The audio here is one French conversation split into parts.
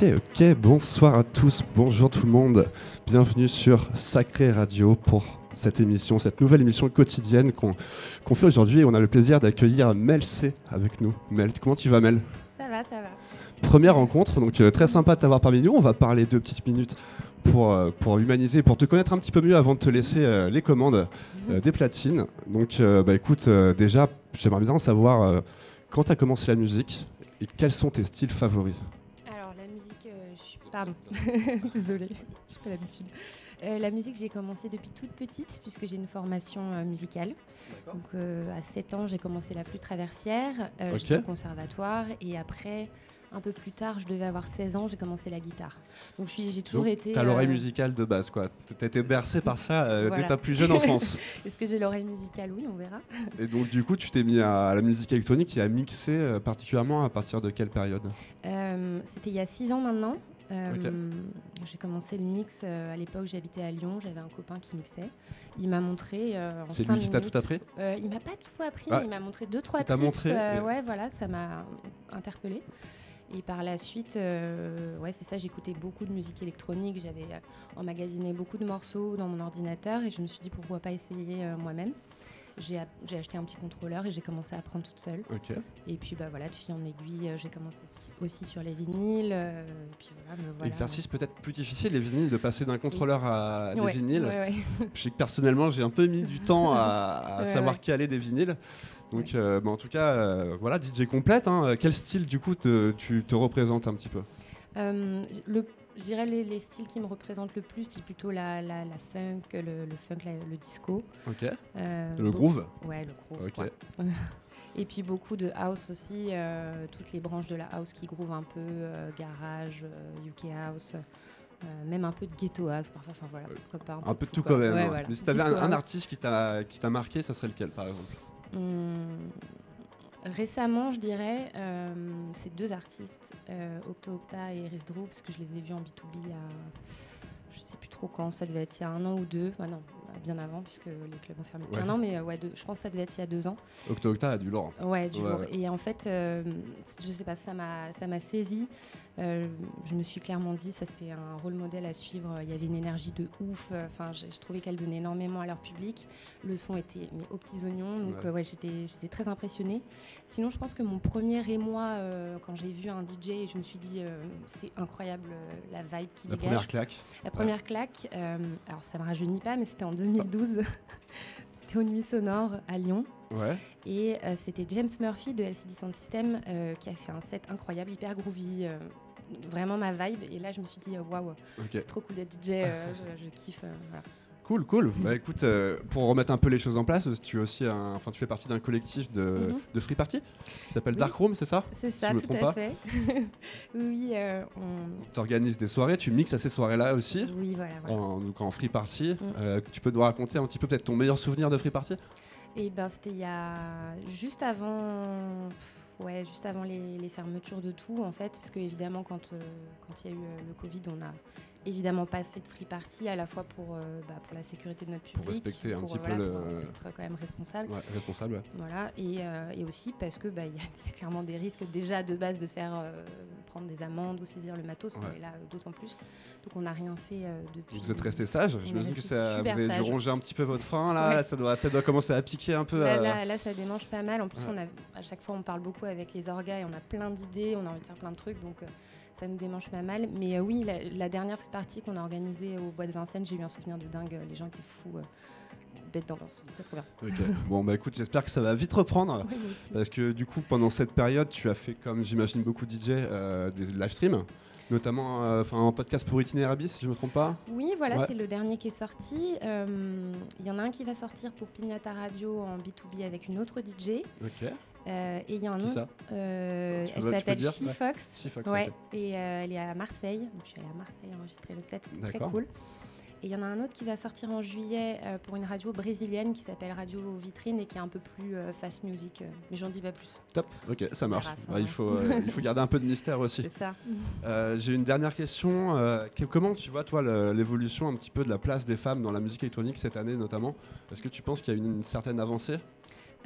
Ok, ok, bonsoir à tous, bonjour tout le monde. Bienvenue sur Sacré Radio pour cette émission, cette nouvelle émission quotidienne qu'on fait aujourd'hui. On a le plaisir d'accueillir Mel C avec nous. Mel, comment tu vas Mel? Ça va, ça va. Première rencontre, donc euh, très sympa de t'avoir parmi nous. On va parler deux petites minutes pour, euh, pour humaniser, pour te connaître un petit peu mieux avant de te laisser euh, les commandes Mhm. des platines. Donc bah, écoute, déjà, j'aimerais bien savoir quand tu as commencé la musique et quels sont tes styles favoris? Pardon, désolée, je pas l'habitude. Euh, la musique, j'ai commencé depuis toute petite puisque j'ai une formation euh, musicale. Donc euh, à 7 ans, j'ai commencé la flûte traversière, okay. j'étais au conservatoire et après, un peu plus tard, je devais avoir 16 ans, j'ai commencé la guitare. Donc j'ai toujours Donc, été... T'as l'oreille musicale de base, quoi. T'as été bercé par ça Voilà. dès ta plus jeune enfance. Est-ce que j'ai l'oreille musicale? Oui, on verra. et donc du coup, tu t'es mis à la musique électronique et à mixer particulièrement à partir de quelle période? C'était il y a 6 ans maintenant. Euh. J'ai commencé le mix euh, à l'époque, j'habitais à Lyon, j'avais un copain qui mixait. Il m'a montré. euh, C'est lui qui t'a tout appris Il m'a pas tout appris, Ah. il m'a montré deux trois tricks. montré, et- Ouais, voilà, ça m'a interpellé. Et par la suite, ouais, c'est ça, j'écoutais beaucoup de musique électronique, j'avais emmagasiné beaucoup de morceaux dans mon ordinateur et je me suis dit pourquoi pas essayer moi-même. J'ai acheté un petit contrôleur et j'ai commencé à apprendre toute seule. Et puis bah voilà, de fil en aiguille, euh, j'ai commencé aussi- sur les vinyles. euh, et puis voilà, me voilà. Exercice peut-être plus difficile, les vinyles, de passer d'un contrôleur à des Ouais, vinyles. ouais, ouais. Je sais que personnellement, j'ai un peu mis du temps à, savoir ouais. caler des vinyles. Donc, euh, bah, en tout cas, euh, voilà, DJ complète. hein. Quel style, du coup, te- tu te représentes un petit peu? Le, je dirais les, les styles qui me représentent le plus, c'est plutôt la, la, la funk, le, le funk, la- le disco. Ok. Euh, Le groove Ouais, le groove. Quoi. Et puis beaucoup de house aussi, euh, toutes les branches de la house qui groove un peu, euh, garage, UK house, euh, même un peu de ghetto house parfois. Enfin voilà, pourquoi pas Un peu de tout quoi. quand même. Ouais, hein. voilà. Mais si t'avais un, un artiste qui t'a qui t'a marqué, ça serait lequel, par exemple? Hum, récemment, je dirais, euh, ces deux artistes, euh, Octo Octa et Iris Drew, parce que je les ai vus en B2B à. Je sais plus trop quand, ça devait être il y a un an ou deux. Ah non, bien avant, puisque les clubs ont fermé depuis un an, mais euh, ouais, je pense que ça devait être il y a deux ans. Octo Octa a du lourd. Ouais, du lourd. Et en fait, euh, je sais pas, ça m'a, saisi. Euh, je me suis clairement dit, ça c'est un rôle modèle à suivre. Il y avait une énergie de ouf. Enfin, je, je trouvais qu'elle donnait énormément à leur public. Le son était mais, aux petits oignons. Donc Ouais. ouais, j'étais, très impressionnée. Sinon, je pense que mon premier émoi, euh, quand j'ai vu un DJ, je me suis dit, euh, c'est incroyable euh, la vibe qui La dégage. première claque. La première claque, alors ça me rajeunit pas, mais c'était en 2012. c'était aux Nuits Sonores à Lyon. Ouais. Et euh, c'était James Murphy de LCD Sound System euh, qui a fait un set incroyable, hyper groovy, euh, vraiment ma vibe. Et là, je me suis dit, waouh, Ok. c'est trop cool d'être DJ, je, je kiffe. voilà. Cool, cool. Bah écoute, euh, pour remettre un peu les choses en place, tu es aussi un, enfin tu fais partie d'un collectif de, Mhm. de free party qui s'appelle Oui. Dark Room, c'est ça? C'est Si ça, me tout trompe à pas. fait. oui, euh, on- Tu organises des soirées, tu mixes à ces soirées-là aussi. oui, voilà. voilà. En, donc en free party, Mm. Euh, tu peux nous raconter un petit peu peut-être ton meilleur souvenir de free party? Et ben c'était il y a juste avant, ouais, juste avant les, les fermetures de tout en fait, parce que évidemment quand quand il y a eu le Covid, on a évidemment pas fait de free party à la fois pour euh, bah, pour la sécurité de notre public, Pour respecter un petit peu le- pour être quand même responsable. Ouais, responsable. ouais. Voilà, et, euh, et aussi parce que bah, y, a- y a clairement des risques déjà de base de faire euh, prendre des amendes ou saisir le matos, Ouais. mais là d'autant plus. Donc on n'a rien fait depuis. Vous êtes resté sage. J'imagine que ça, vous avez dû ronger un petit peu votre frein là. Ça doit, ça doit commencer à piquer un peu. Là, là, là, ça démange pas mal. En plus, on a, à chaque fois, on parle beaucoup avec les orgas et on a plein d'idées, on a envie de faire plein de trucs, donc ça nous démange pas mal. Mais euh, oui, la, la dernière party qu'on a organisée au Bois de Vincennes, j'ai eu un souvenir de dingue. Les gens étaient fous, euh, bêtes d'ambiance. C'était trop bien. bon bah écoute, j'espère que ça va vite reprendre. Parce que du coup, pendant cette période, tu as fait, comme j'imagine beaucoup de DJ, euh, des live streams, notamment euh, un podcast pour Itinerabis, si je ne me trompe pas. Oui, voilà, Ouais. c'est le dernier qui est sorti. Euh, Il y en a un qui va sortir pour Pignata Radio en B2B avec une autre DJ. Ok. Euh, et il y a un autre. euh, elle s'appelle She Ouais. Fox. She-Fox, Ouais, ok. et euh, elle est à Marseille. Donc je suis allée à Marseille enregistrer le set, c'était très cool. Et il y en a un autre qui va sortir en juillet pour une radio brésilienne qui s'appelle Radio Vitrine et qui est un peu plus fast music. mais j'en dis pas plus. Top, ok, ça marche. Ouais, il, faut, il faut garder un peu de mystère aussi. C'est ça. J'ai une dernière question. Que- comment tu vois, toi, l'évolution un petit peu de la place des femmes dans la musique électronique cette année, notamment? Est-ce que tu penses qu'il y a une, une certaine avancée?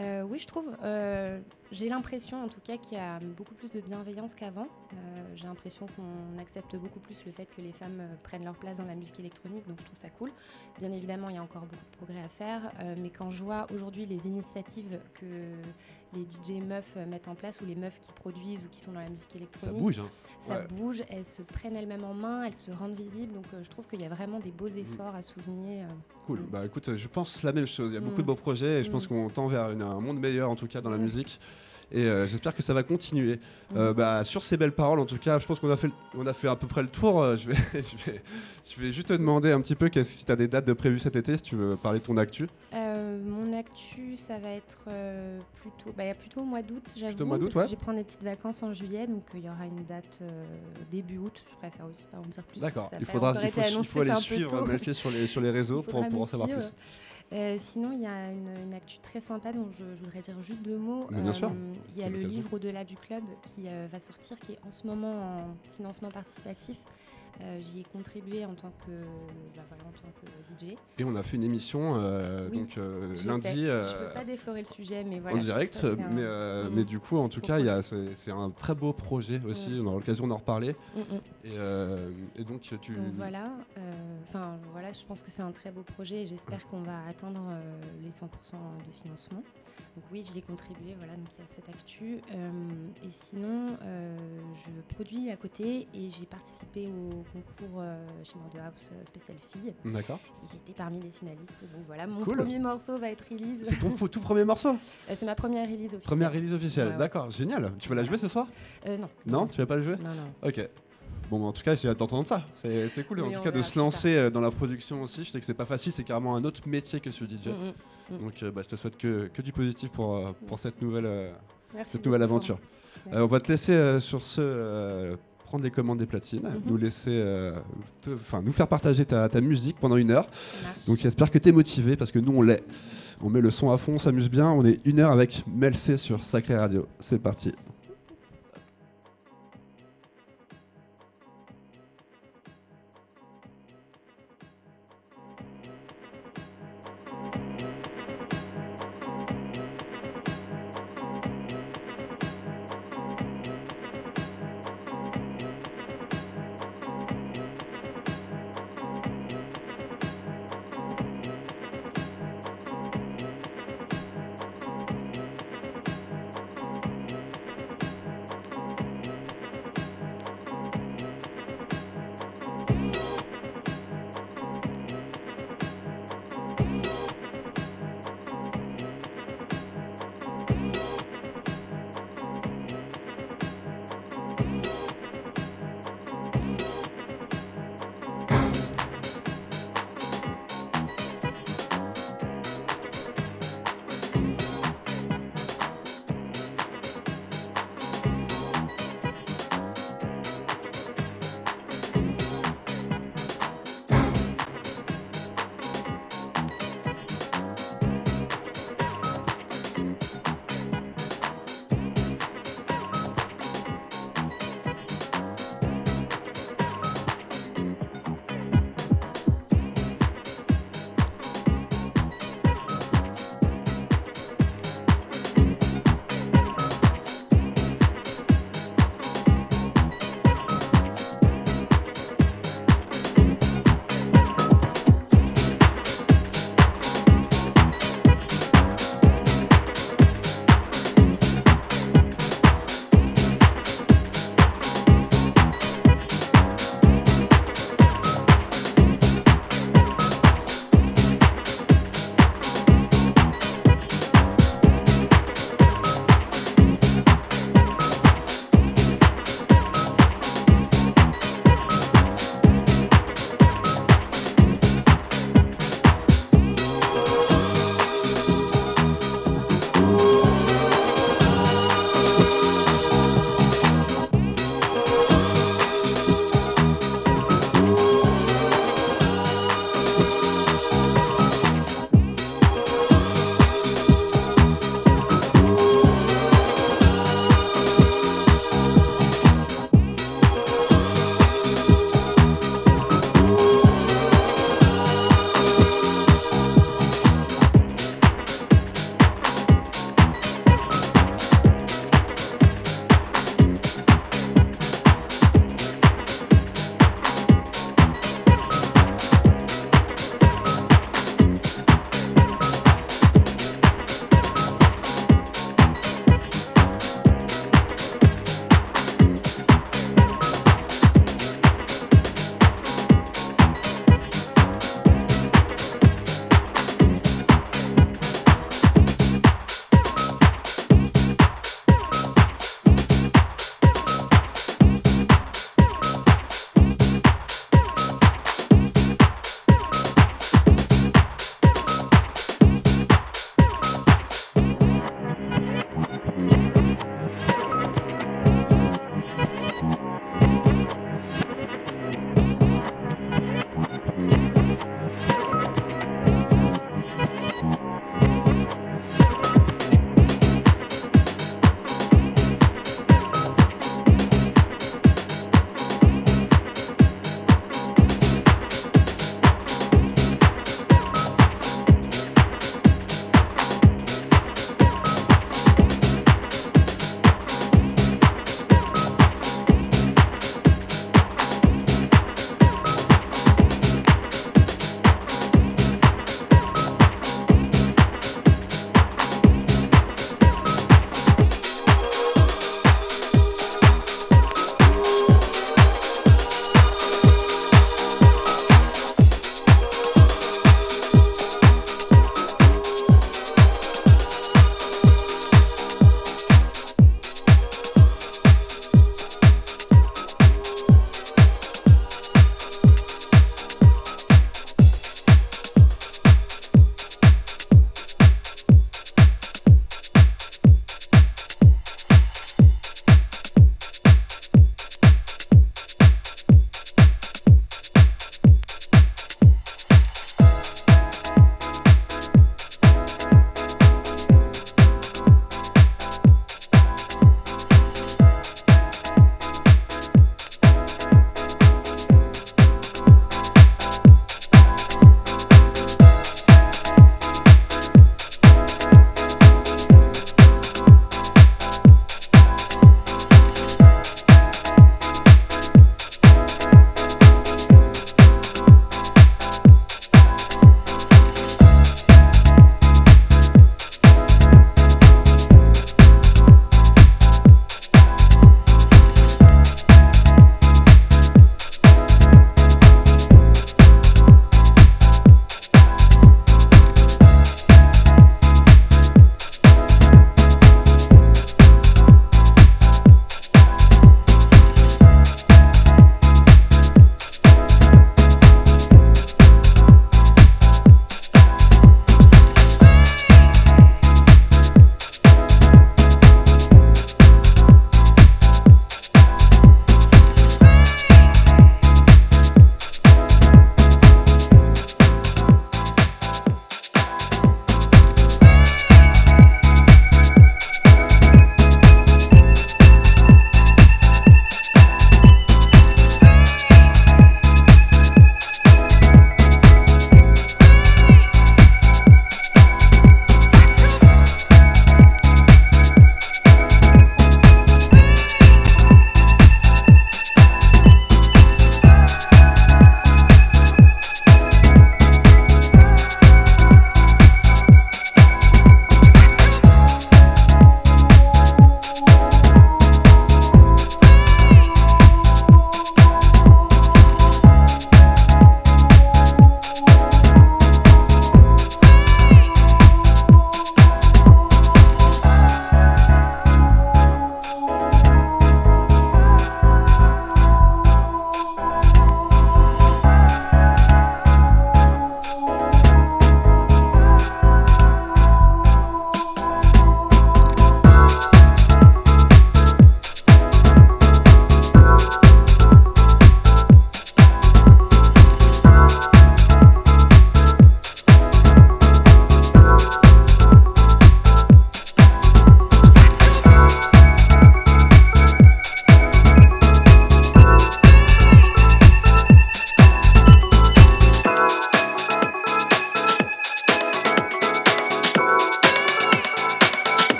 Euh, oui, je trouve. Euh, j'ai l'impression, en tout cas, qu'il y a beaucoup plus de bienveillance qu'avant. Euh, j'ai l'impression qu'on accepte beaucoup plus le fait que les femmes prennent leur place dans la musique électronique, donc je trouve ça cool. Bien évidemment, il y a encore beaucoup de progrès à faire, mais quand je vois aujourd'hui les initiatives que les DJ meufs mettent en place ou les meufs qui produisent ou qui sont dans la musique électronique, ça bouge. Hein. Ça bouge. Elles se prennent elles-mêmes en main, elles se rendent visibles. Donc, je trouve qu'il y a vraiment des beaux mm. efforts à souligner. Cool. Mm. Bah écoute, je pense la même chose. Il y a beaucoup de mm. beaux projets et je pense qu'on tend vers une un monde meilleur en tout cas dans la musique. Et euh, j'espère que ça va continuer. Euh, bah, sur ces belles paroles, en tout cas, je pense qu'on a, fait, on a fait à peu près le tour. Euh, je, vais, je, vais, je vais juste te demander un petit peu si tu as des dates de prévues cet été, si tu veux parler de ton actu. mon actu, ça va être plutôt, bah, plutôt au mois d'août, j'avoue. Plutôt mois d'août, ouais. Je vais prendre des petites vacances en juillet, donc il y aura une date début août. Je préfère aussi pas en dire plus. D'accord, il, faudra, il, faut, il faut aller suivre, sur les, sur les réseaux pour, pour en savoir plus. Euh, sinon, il y a une, actu très sympa dont je, voudrais dire juste deux mots. bien sûr. Euh, il y a le livre Au-delà du club qui euh, va sortir, qui est en ce moment en financement participatif. Euh, j'y ai contribué en tant que, bah, en tant que DJ. Et on a fait une émission euh, donc, euh, lundi. je ne veux pas déflorer le sujet, mais voilà. En direct, mais, mm, mais du coup, en tout cas, c'est un très beau projet aussi. Mm. On aura l'occasion d'en reparler. Mm, et, donc, tu. voilà. Enfin, voilà, je pense que c'est un très beau projet et j'espère qu'on va atteindre les 100% de financement. Donc oui, j'y ai contribué, voilà, donc il y a cette actu. et sinon, je produis à côté et j'ai participé au concours euh, chez Nord House euh, spécial fille. D'accord. J'étais parmi les finalistes. Donc voilà, mon premier morceau va être release. C'est ton tout premier morceau? Euh, C'est ma première release officielle. Première release officielle, d'accord, génial. Tu vas la jouer ce soir? Non. Non, tu vas pas la jouer? Non, non. Ok. Bon, en tout cas, j'ai hâte d'entendre ça. C'est cool, en tout cas, de se lancer dans la production aussi. Je sais que c'est pas facile, c'est carrément un autre métier que celui DJ. Mm, mm. Donc, bah, je te souhaite que, que du positif pour, pour cette nouvelle, cette nouvelle aventure. on va te laisser sur ce prendre les commandes des platines, mhm. nous laisser, euh, enfin nous faire partager ta, ta, musique pendant une heure. Donc j'espère que tu es motivé parce que nous on l'est. On met le son à fond, on s'amuse bien. On est une heure avec Mel C sur Sacré Radio. C'est parti.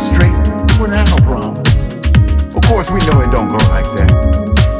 straight to an album. Of course, we know it don't go like that.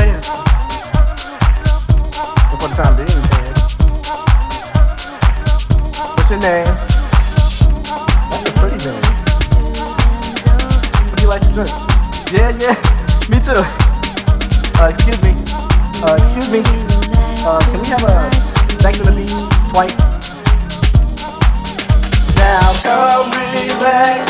Man. What's your name? That's a pretty name. What do you like to drink? Yeah, yeah. Me too. Uh, excuse me. Uh, excuse me. Uh, can we have a Sex on the Beach twice? Now come relax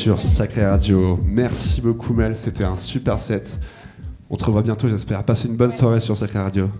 sur Sacré Radio. Merci beaucoup Mel, c'était un super set. On te revoit bientôt, j'espère. Passez une bonne soirée sur Sacré Radio.